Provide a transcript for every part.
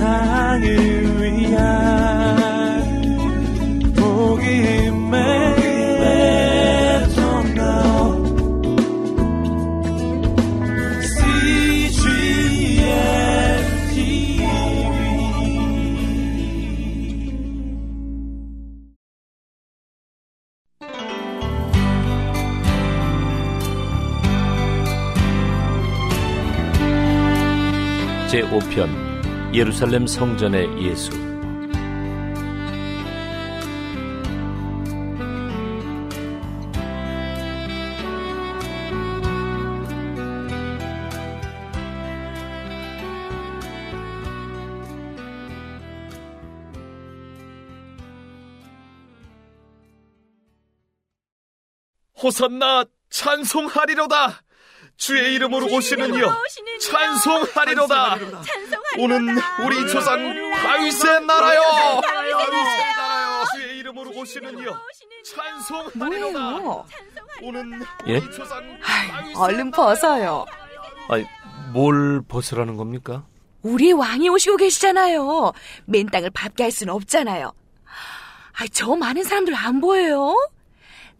세상을 위한 복음의 제5편 예루살렘 성전의 예수. 호산나 찬송하리로다 주의 이름으로 오시는 이여 찬송하리로다 오는 우리 조상 다윗의 나라여 주의 이름으로 오시는 이여 찬송하리로다? 오는 예? 우리 조상 아이, 얼른 벗어요. 아니 뭘 벗으라는 겁니까? 우리 왕이 오시고 계시잖아요. 맨 땅을 밟게 할 수는 없잖아요. 아, 저 많은 사람들 안 보여요?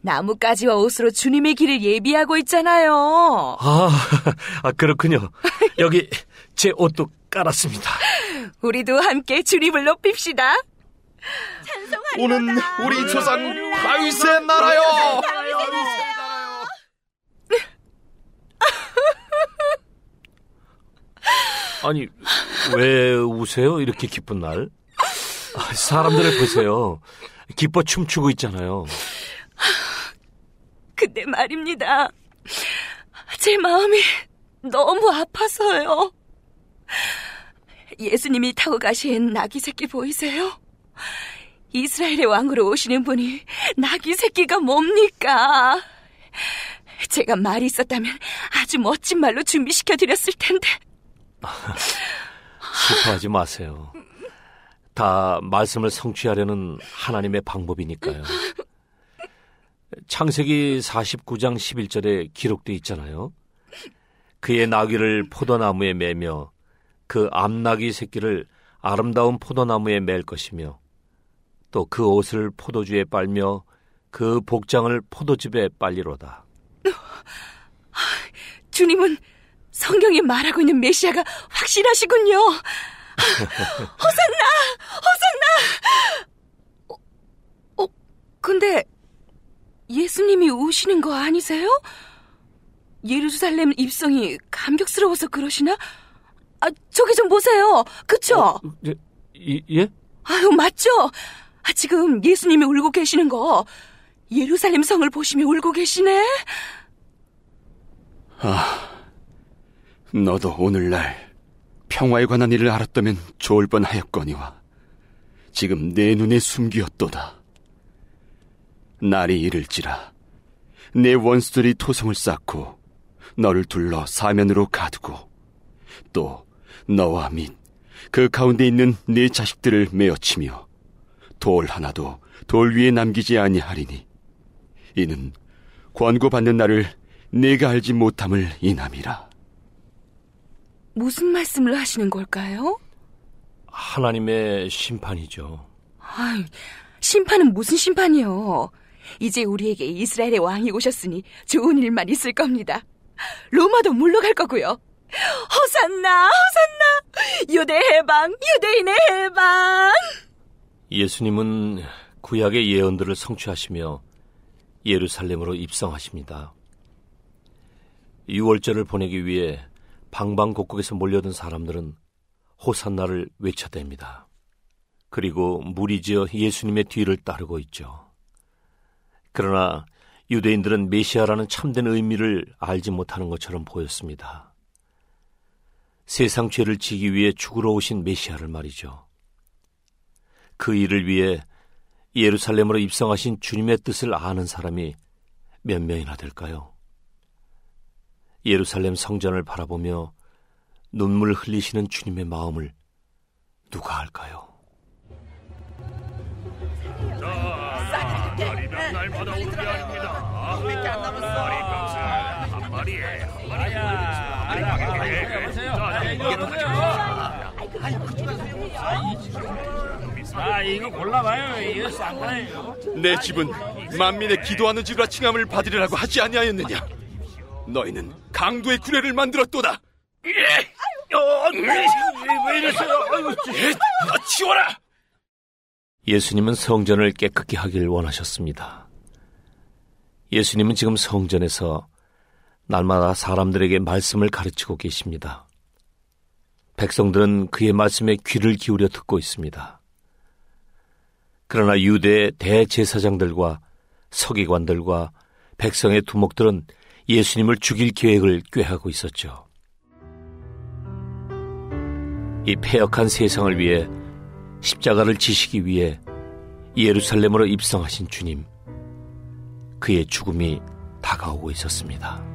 나뭇가지와 옷으로 주님의 길을 예비하고 있잖아요. 아, 아 그렇군요. 여기 제 옷도 깔았습니다. 우리도 함께 주님을 높입시다. 오는 우리 조상 다윗의 나라여 아니 왜 우세요? 이렇게 기쁜 날? 아, 사람들을 보세요. 기뻐 춤추고 있잖아요 근데 말입니다. 제 마음이 너무 아파서요. 예수님이 타고 가신 나귀 새끼 보이세요? 이스라엘의 왕으로 오시는 분이 나귀 새끼가 뭡니까? 제가 말이 있었다면 아주 멋진 말로 준비시켜 드렸을 텐데. 슬퍼하지 마세요 다 말씀을 성취하려는 하나님의 방법이니까요 창세기 49장 11절에 기록돼 있잖아요. 그의 나귀를 포도나무에 매며 그 암나귀 새끼를 아름다운 포도나무에 맬 것이며 또 그 옷을 포도주에 빨며 그 복장을 포도즙에 빨리로다. 주님은 성경에 말하고 있는 메시아가 확실하시군요. 호산나! 호산나! 어, 어, 근데 예수님이 오시는 거 아니세요? 예루살렘 입성이 감격스러워서 그러시나? 아, 저기 좀 보세요. 그쵸? 어, 예? 이- 예? 아유, 맞죠? 아, 지금 예수님이 울고 계시는 거 예루살렘 성을 보시며 울고 계시네? 너도 오늘날 평화에 관한 일을 알았다면 좋을 뻔하였거니와 지금 내 눈에 숨기었도다. 날이 이를지라 내 원수들이 토성을 쌓고 너를 둘러 사면으로 가두고 또 너와 및 그 가운데 있는 네 자식들을 메어치며 돌 하나도 돌 위에 남기지 아니하리니 이는 권고받는 날을 내가 알지 못함을 인함이라. 무슨 말씀을 하시는 걸까요? 하나님의 심판이죠. 아이, 심판은 무슨 심판이요? 이제 우리에게 이스라엘의 왕이 오셨으니 좋은 일만 있을 겁니다. 로마도 물러갈 거고요. 호산나, 호산나! 유대 해방, 유대인의 해방! 예수님은 구약의 예언들을 성취하시며 예루살렘으로 입성하십니다. 유월절을 보내기 위해 방방곡곡에서 몰려든 사람들은 호산나를 외쳐댑니다. 그리고 무리지어 예수님의 뒤를 따르고 있죠. 그러나 유대인들은 메시아라는 참된 의미를 알지 못하는 것처럼 보였습니다. 세상 죄를 지기 위해 죽으러 오신 메시아를 말이죠. 그 일을 위해 예루살렘으로 입성하신 주님의 뜻을 아는 사람이 몇 명이나 될까요? 예루살렘 성전을 바라보며 눈물 흘리시는 주님의 마음을 누가 알까요? 날이면 날마다 우리 아닙니다. 우리밖에 안 남았어. 한 마리에 한 마리 아 이거 골라봐요. 이거 싼 거예요. 내 집은 만민의 기도하는 집이라 칭함을 받으리라고 하지 아니하였느냐? 너희는 강도의 구례를 만들었도다. 어, 왜, 왜 이랬어요? 아이고, 예, 너 치워라. 예수님은 성전을 깨끗게 하길 원하셨습니다. 예수님은 지금 성전에서 날마다 사람들에게 말씀을 가르치고 계십니다. 백성들은 그의 말씀에 귀를 기울여 듣고 있습니다. 그러나 유대의 대제사장들과 서기관들과 백성의 두목들은 예수님을 죽일 계획을 꾀하고 있었죠. 이 폐역한 세상을 위해 십자가를 지시기 위해 예루살렘으로 입성하신 주님, 그의 죽음이 다가오고 있었습니다.